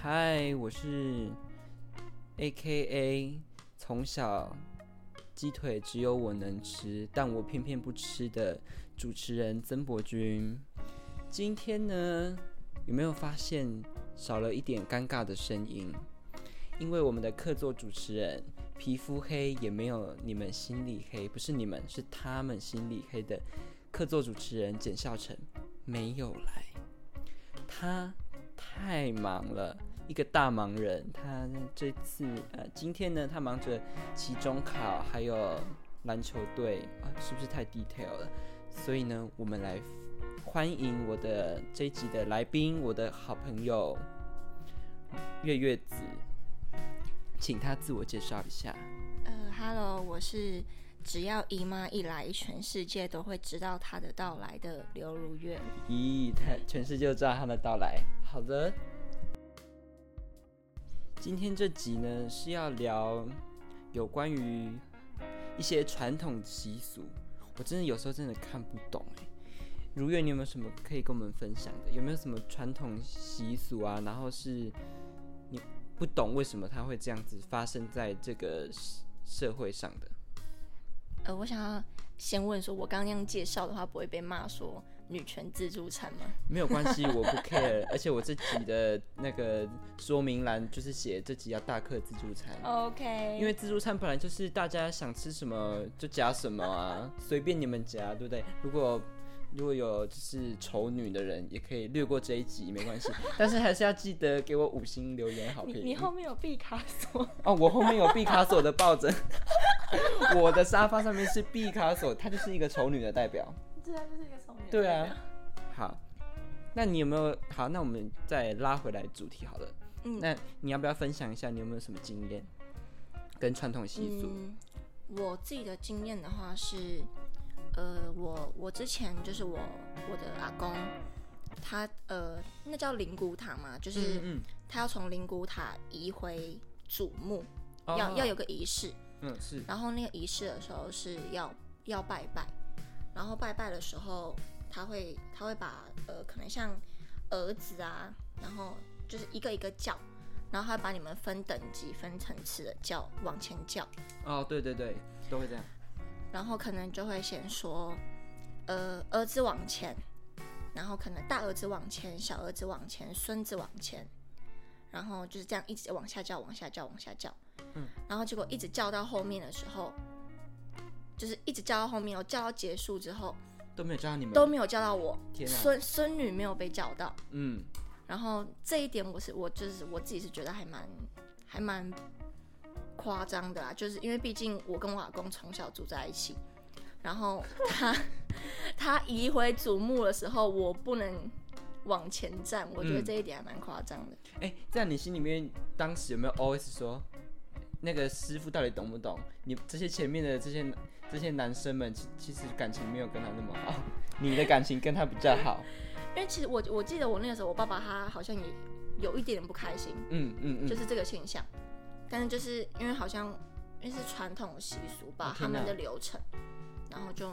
嗨，我是 A K A 从小鸡腿只有我能吃，但我偏偏不吃的主持人曾博君。今天呢，有没有发现少了一点尴尬的声音？因为我们的客座主持人皮肤黑，也没有你们心里黑，不是你们，是他们心里黑的客座主持人简孝成没有来，他太忙了。一个大忙人，他这次呃，今天呢，他忙着期中考，还有篮球队啊，是不是太 detail 了？所以呢，我们来欢迎我的这一集的来宾，我的好朋友月月子，请他自我介绍一下。呃，Hello，我是只要姨妈一来，全世界都会知道她的到来的刘如月。咦，他全世界都知道她的到来。好的。今天这集呢是要聊有关于一些传统习俗，我真的有时候真的看不懂。如月，你有没有什么可以跟我们分享的？有没有什么传统习俗啊？然后是你不懂为什么它会这样子发生在这个社会上的？呃，我想要先问说，我刚刚那样介绍的话，不会被骂说？女权自助餐吗？没有关系，我不 care。而且我这集的那个说明栏就是写这集要大客自助餐。OK。因为自助餐本来就是大家想吃什么就夹什么啊，随便你们夹，对不对？如果如果有就是丑女的人，也可以略过这一集，没关系。但是还是要记得给我五星留言好评。你后面有毕卡索 哦，我后面有毕卡索的抱枕。我的沙发上面是毕卡索，她就是一个丑女的代表。对啊，就是一个丑女。对啊。好，那你有没有好？那我们再拉回来主题好了。嗯，那你要不要分享一下你有没有什么经验跟传统习俗？我自己的经验的话是，呃，我我之前就是我我的阿公，他呃，那叫灵骨塔嘛，就是他要从灵骨塔移回祖墓，要要有个仪式。嗯，是。然后那个仪式的时候是要要拜拜，然后拜拜的时候。他会，他会把呃，可能像儿子啊，然后就是一个一个叫，然后他把你们分等级、分层次的叫，往前叫。哦，对对对，都会这样。然后可能就会先说，呃，儿子往前，然后可能大儿子往前，小儿子往前，孙子往前，然后就是这样一直往下叫，往下叫，往下叫。嗯。然后结果一直叫到后面的时候，就是一直叫到后面，我叫到结束之后。都没有叫到你们，都没有叫到我，孙孙女没有被叫到，嗯，然后这一点我是我就是我自己是觉得还蛮还蛮夸张的啦，就是因为毕竟我跟我老公从小住在一起，然后他 他移回祖墓的时候，我不能往前站，我觉得这一点还蛮夸张的。哎，在你心里面当时有没有 always 说？那个师傅到底懂不懂？你这些前面的这些这些男生们，其其实感情没有跟他那么好，你的感情跟他比较好。因为其实我我记得我那个时候，我爸爸他好像也有一点点不开心，嗯嗯嗯，就是这个现象。但是就是因为好像因为是传统习俗吧，他们的流程，然后就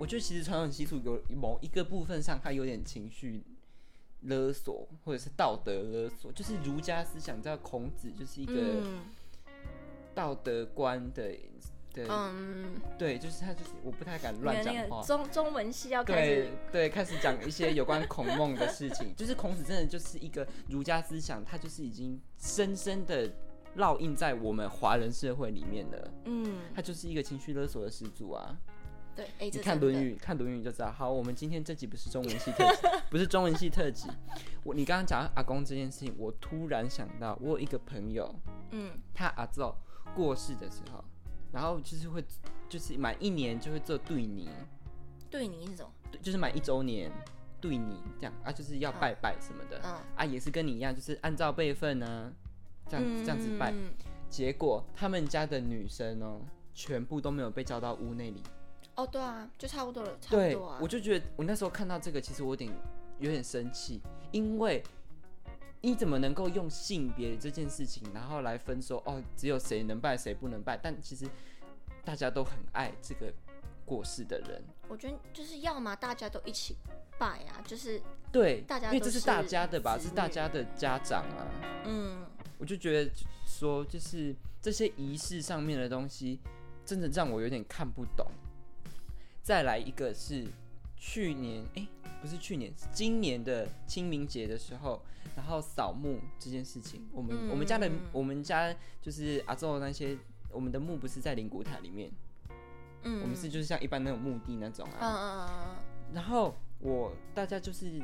我觉得其实传统习俗有某一个部分上，他有点情绪勒索，或者是道德勒索，就是儒家思想，叫孔子就是一个。道德观的对，嗯，对，就是他，就是我不太敢乱讲话。中中文系要开始，对，开始讲一些有关孔孟的事情。就是孔子真的就是一个儒家思想，他就是已经深深的烙印在我们华人社会里面了。嗯，他就是一个情绪勒索的始祖啊。对，你看《论语》，看《论语》就知道。好，我们今天这集不是中文系特辑，不是中文系特辑。我你刚刚讲阿公这件事情，我突然想到，我有一个朋友，嗯，他阿祖。过世的时候，然后就是会，就是满一年就会做对你，对你是什么？对就是满一周年对你这样啊，就是要拜拜什么的，啊，也是跟你一样，就是按照辈分呢，这样这样子拜。结果他们家的女生哦，全部都没有被叫到屋内里。哦，对啊，就差不多了，差不多啊。我就觉得我那时候看到这个，其实我有点有点生气，因为。你怎么能够用性别这件事情，然后来分说哦，只有谁能拜，谁不能拜？但其实大家都很爱这个过世的人。我觉得就是要么大家都一起拜啊，就是对，大家因为这是大家的吧，是大家的家长啊。嗯，我就觉得说，就是这些仪式上面的东西，真的让我有点看不懂。再来一个是去年，哎，不是去年，是今年的清明节的时候，然后扫墓这件事情，我们我们家的我们家就是阿宙那些，我们的墓不是在灵骨塔里面。嗯，我们是就是像一般那种墓地那种啊。嗯嗯嗯然后我大家就是，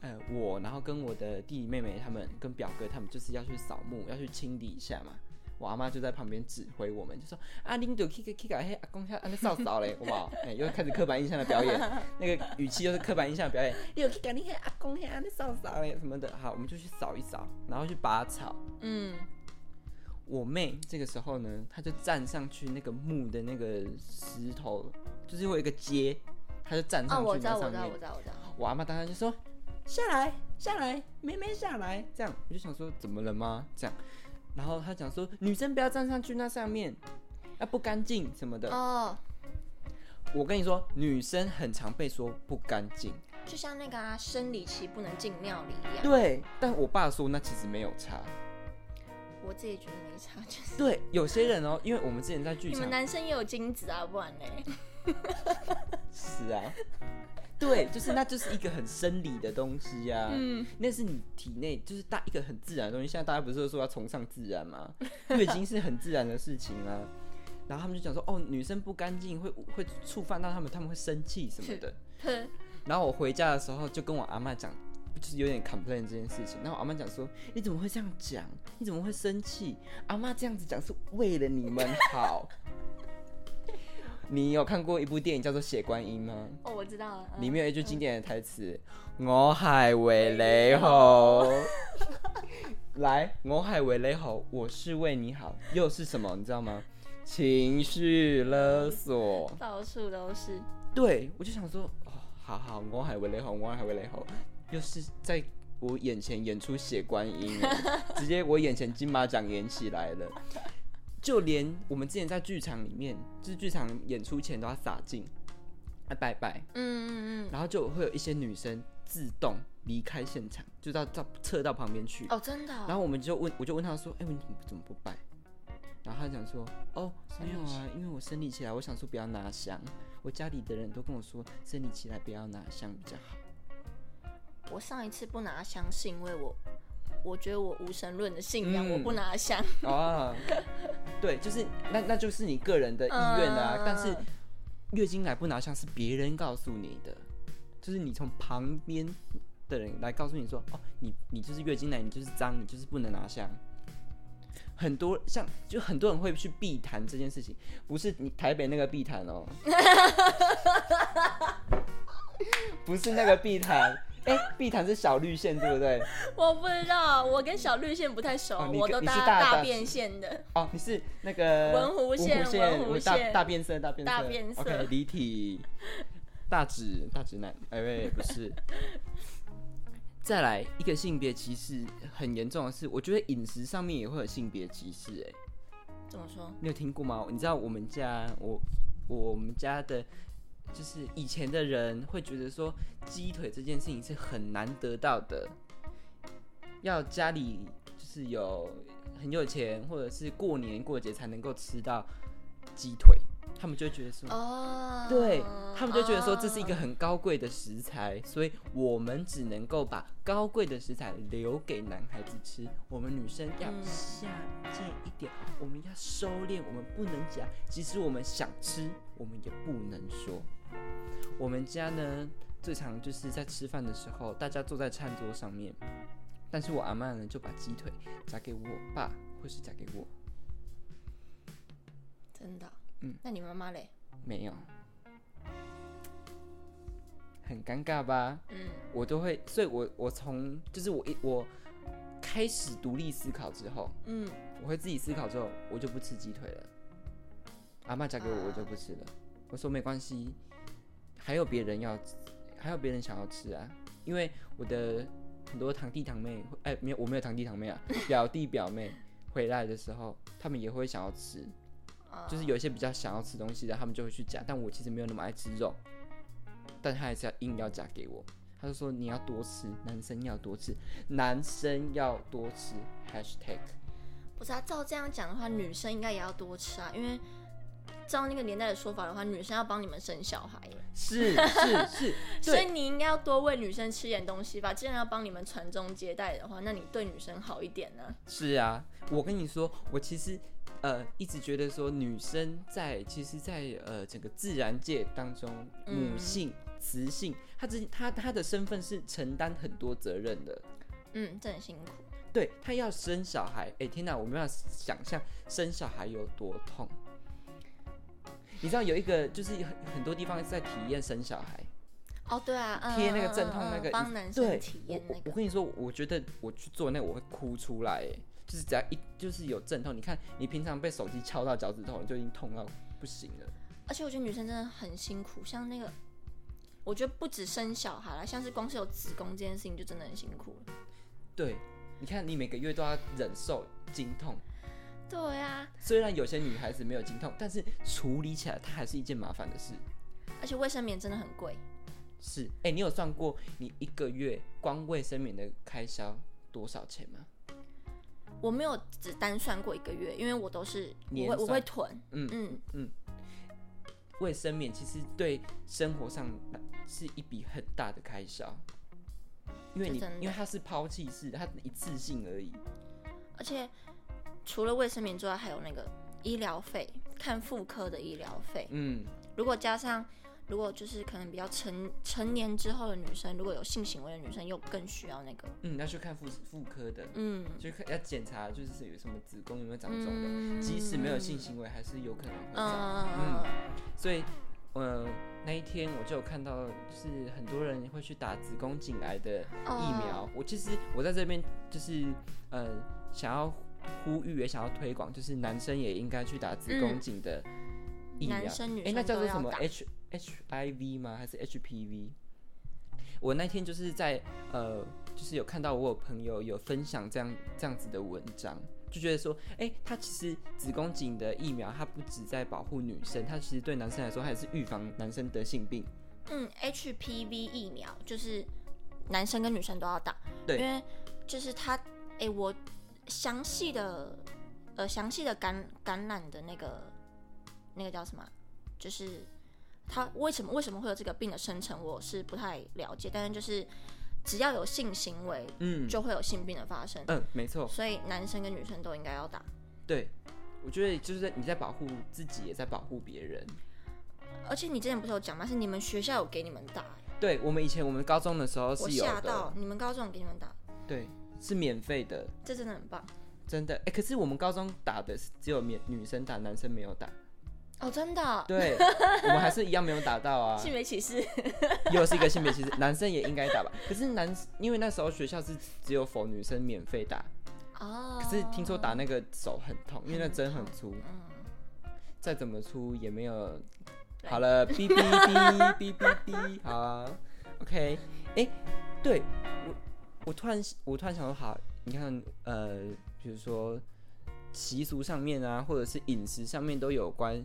呃，我然后跟我的弟弟妹妹他们跟表哥他们就是要去扫墓，要去清理一下嘛。我阿妈就在旁边指挥我们，就说啊，领导 kick kick 嘿，阿公下阿那扫扫嘞，好不好？哎，又开始刻板印象的表演，那个语气又是刻板印象的表演。你有 kick 你嘿阿公嘿阿那扫扫嘞什么的，好，我们就去扫一扫，然后去拔草。嗯。我妹这个时候呢，她就站上去那个木的那个石头，就是会一个阶，她就站上去那上面。我知道，我知道，我知道。我阿妈当时就说：“下来，下来，妹妹下来。”这样，我就想说，怎么了吗？这样，然后他讲说，女生不要站上去那上面，啊不干净什么的。哦。我跟你说，女生很常被说不干净，就像那个啊，生理期不能进庙里一样。对，但我爸说那其实没有差。我自己觉得没差，就是对有些人哦，因为我们之前在剧场，你们男生也有精子啊，不然呢？是啊，对，就是那就是一个很生理的东西呀，嗯，那是你体内就是大一个很自然的东西。现在大家不是说要崇尚自然吗？月经是很自然的事情啊。然后他们就讲说，哦，女生不干净会会触犯到他们，他们会生气什么的。然后我回家的时候就跟我阿妈讲。就是有点 complain 这件事情，然后阿妈讲说：“你怎么会这样讲？你怎么会生气？阿妈这样子讲是为了你们好。你有看过一部电影叫做《血观音》吗？哦，我知道了。里面有一句经典的台词：“我海为雷吼。” 来，我海为雷吼，我是为你好，又是什么？你知道吗？情绪勒索，到处都是。对，我就想说，哦，好好，我海为雷吼，我海为雷吼。又是在我眼前演出血观音，直接我眼前金马奖演起来了。就连我们之前在剧场里面，就是剧场演出前都要洒净，啊拜拜，嗯嗯嗯，然后就会有一些女生自动离开现场，就到到撤到旁边去。哦，真的。然后我们就问，我就问他说：“哎，你怎么怎么不拜？”然后他讲说：“哦，没有啊，因为我生理起来，我想说不要拿香。我家里的人都跟我说，生理起来不要拿香比较好。”我上一次不拿香，是因为我我觉得我无神论的信仰，我不拿香。啊，对，就是那那就是你个人的意愿啊。但是月经来不拿香是别人告诉你的，就是你从旁边的人来告诉你说，哦，你你就是月经来，你就是脏，你就是不能拿香。很多像就很多人会去避谈这件事情，不是你台北那个避谈哦，不是那个避谈。哎，碧潭是小绿线，对不对？我不知道，我跟小绿线不太熟，我都搭大变线的。哦，你是那个文湖线，文湖线大变色，大变色，大变色。OK，离体大直大直男，哎喂，不是。再来一个性别歧视很严重的是，我觉得饮食上面也会有性别歧视。哎，怎么说？你有听过吗？你知道我们家，我我们家的。就是以前的人会觉得说鸡腿这件事情是很难得到的，要家里就是有很有钱，或者是过年过节才能够吃到鸡腿，他们就觉得说，哦，对他们就觉得说这是一个很高贵的食材，所以我们只能够把高贵的食材留给男孩子吃，我们女生要下贱一点，我们要收敛，我们不能讲，即使我们想吃，我们也不能说。我们家呢，最常就是在吃饭的时候，大家坐在餐桌上面，但是我阿妈呢就把鸡腿夹给我爸，或是夹给我。真的？嗯。那你妈妈嘞？没有。很尴尬吧？嗯。我都会，所以我我从就是我一我开始独立思考之后，嗯，我会自己思考之后，我就不吃鸡腿了。阿妈夹给我，我就不吃了。我说没关系。还有别人要，还有别人想要吃啊！因为我的很多堂弟堂妹，哎，没有，我没有堂弟堂妹啊，表弟表妹回来的时候，他们也会想要吃。就是有一些比较想要吃东西的，他们就会去夹。但我其实没有那么爱吃肉，但他还是要硬要夹给我。他就说你要多吃，男生要多吃，男生要多吃。#hashtag 不是啊，照这样讲的话，女生应该也要多吃啊，因为照那个年代的说法的话，女生要帮你们生小孩。是是是，所以你应该要多喂女生吃点东西吧。既然要帮你们传宗接代的话，那你对女生好一点呢？是啊，我跟你说，我其实。呃，一直觉得说女生在其实，在呃整个自然界当中，母性、雌性，她这她她的身份是承担很多责任的。嗯，这很辛苦。对她要生小孩，哎，天哪，我没有想象生小孩有多痛。你知道有一个就是很很多地方在体验生小孩。哦，对啊，贴那个阵痛那个，帮男生体验那个。我跟你说，我觉得我去做那个我会哭出来，哎。就是只要一就是有阵痛，你看你平常被手机敲到脚趾头，你就已经痛到不行了。而且我觉得女生真的很辛苦，像那个，我觉得不止生小孩了，像是光是有子宫这件事情就真的很辛苦了。对，你看你每个月都要忍受经痛。虽然有些女孩子没有经痛，但是处理起来它还是一件麻烦的事。而且卫生棉真的很贵。是，哎，你有算过你一个月光卫生棉的开销多少钱吗？我没有只单算过一个月，因为我都是我会我会囤，嗯嗯嗯。卫生棉其实对生活上是一笔很大的开销，因为你因为它是抛弃式，它一次性而已。而且除了卫生棉之外，还有那个医疗费，看妇科的医疗费，嗯，如果加上。如果就是可能比较成成年之后的女生，如果有性行为的女生，又更需要那个，嗯，要去看妇妇科的，嗯，就要检查，就是有什么子宫有没有长肿的，即使没有性行为，还是有可能会长，嗯，所以，呃，那一天我就有看到，就是很多人会去打子宫颈癌的疫苗。我其实我在这边就是呃想要呼吁，也想要推广，就是男生也应该去打子宫颈的疫苗，男生女生那叫做什么 H。HIV 吗？还是 HPV？我那天就是在呃，就是有看到我有朋友有分享这样这样子的文章，就觉得说，哎，它其实子宫颈的疫苗，它不止在保护女生，它其实对男生来说，它也是预防男生得性病。嗯，HPV 疫苗就是男生跟女生都要打，对，因为就是它，哎，我详细的呃详细的感感染的那个那个叫什么？就是。他为什么为什么会有这个病的生成，我是不太了解。但是就是只要有性行为，嗯，就会有性病的发生。嗯，没错。所以男生跟女生都应该要打。对，我觉得就是在你在保护自己，也在保护别人。而且你之前不是有讲吗？是你们学校有给你们打？对，我们以前我们高中的时候是有的。吓到你们高中给你们打？对，是免费的。这真的很棒。真的，哎，可是我们高中打的是只有免女生打，男生没有打。哦，真的，对，我们还是一样没有打到啊。性别歧视，又是一个性别歧视，男生也应该打吧？可是男，因为那时候学校是只有否女生免费打，哦，可是听说打那个手很痛，因为那针很粗，嗯，再怎么粗也没有。好了，哔哔哔哔哔哔，好，OK，哎，对我，我突然我突然想说，好，你看，呃，比如说习俗上面啊，或者是饮食上面都有关。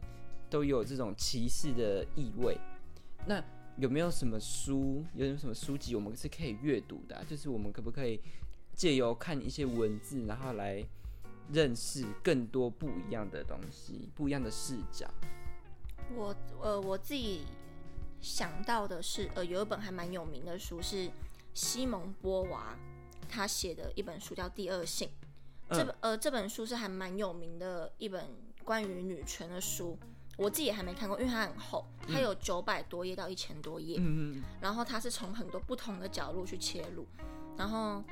都有这种歧视的意味，那有没有什么书，有没有什么书籍我们是可以阅读的？就是我们可不可以借由看一些文字，然后来认识更多不一样的东西，不一样的视角？我呃，我自己想到的是，呃，有一本还蛮有名的书，是西蒙波娃他写的一本书，叫《第二性》。这本呃，这本书是还蛮有名的一本关于女权的书。我自己也还没看过，因为它很厚，它有九百多页到一千多页，嗯嗯，然后它是从很多不同的角度去切入，然后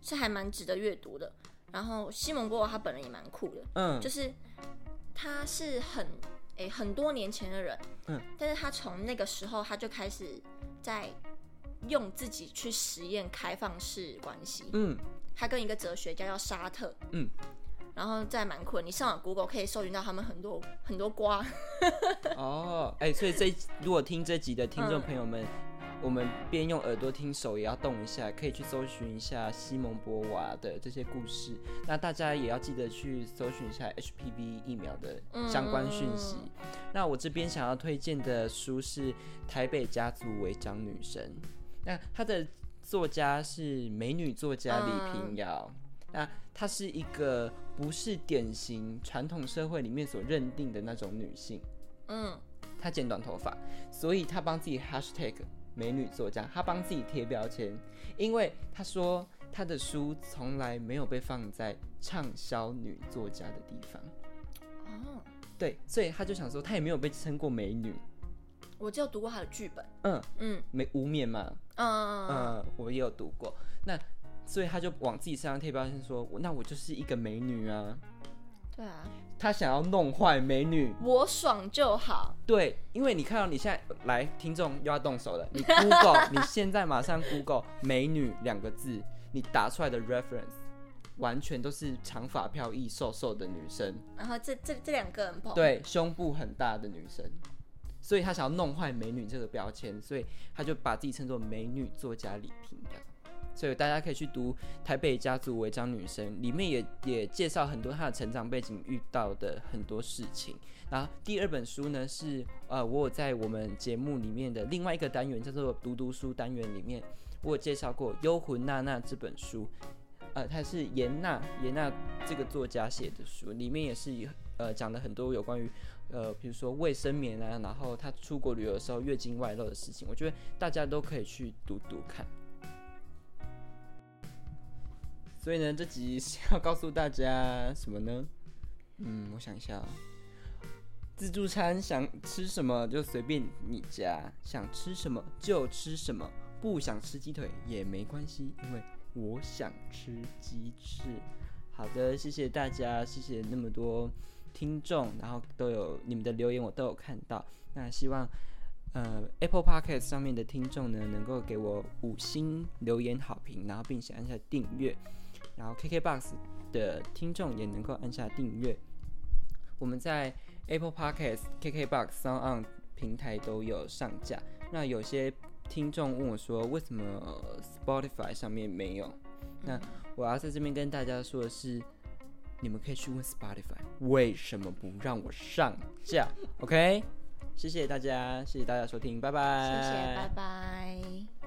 是还蛮值得阅读的。然后西蒙波娃他本人也蛮酷的，嗯，就是他是很诶很多年前的人，嗯，但是他从那个时候他就开始在用自己去实验开放式关系，嗯，他跟一个哲学家叫沙特，嗯。然后再蛮困，你上网 Google 可以搜寻到他们很多很多瓜。哦，哎，所以这如果听这集的听众朋友们，我们边用耳朵听，手也要动一下，可以去搜寻一下西蒙波娃的这些故事。那大家也要记得去搜寻一下 HPV 疫苗的相关讯息。那我这边想要推荐的书是《台北家族违章女神》，那她的作家是美女作家李平遥。那她是一个不是典型传统社会里面所认定的那种女性。嗯，她剪短头发，所以她帮自己 hashtag。美女作家，她帮自己贴标签，因为她说她的书从来没有被放在畅销女作家的地方。哦，对，所以她就想说，她也没有被称过美女。我就读过他的剧本。嗯嗯，没无冕嘛。嗯嗯，我也有读过。那所以他就往自己身上贴标签，说那我就是一个美女啊。对啊，他想要弄坏美女，我爽就好。对，因为你看到你现在来听众又要动手了，你 Google，你现在马上 Google“ 美女”两个字，你打出来的 reference 完全都是长发飘逸、瘦瘦的女生。然后这这这两个人对，胸部很大的女生，所以他想要弄坏美女这个标签，所以他就把自己称作美女作家李平的。所以大家可以去读《台北家族违章女生》，里面也也介绍很多她的成长背景遇到的很多事情。然后第二本书呢是呃，我有在我们节目里面的另外一个单元叫做“读读书”单元里面，我有介绍过《幽魂娜娜》这本书。呃，它是严娜严娜这个作家写的书，里面也是呃讲了很多有关于呃比如说卫生棉啊，然后她出国旅游的时候月经外漏的事情。我觉得大家都可以去读读看。所以呢，这集是要告诉大家什么呢？嗯，我想一下，自助餐想吃什么就随便你家，想吃什么就吃什么，不想吃鸡腿也没关系，因为我想吃鸡翅。好的，谢谢大家，谢谢那么多听众，然后都有你们的留言，我都有看到。那希望呃 Apple Podcast 上面的听众呢，能够给我五星留言好评，然后并且按下订阅。然后 KKBOX 的听众也能够按下订阅。我们在 Apple Podcast、KKBOX、Sound 平台都有上架。那有些听众问我说，为什么 Spotify 上面没有？那我要在这边跟大家说的是，你们可以去问 Spotify 为什么不让我上架。OK，谢谢大家，谢谢大家收听，拜拜。谢谢，拜拜。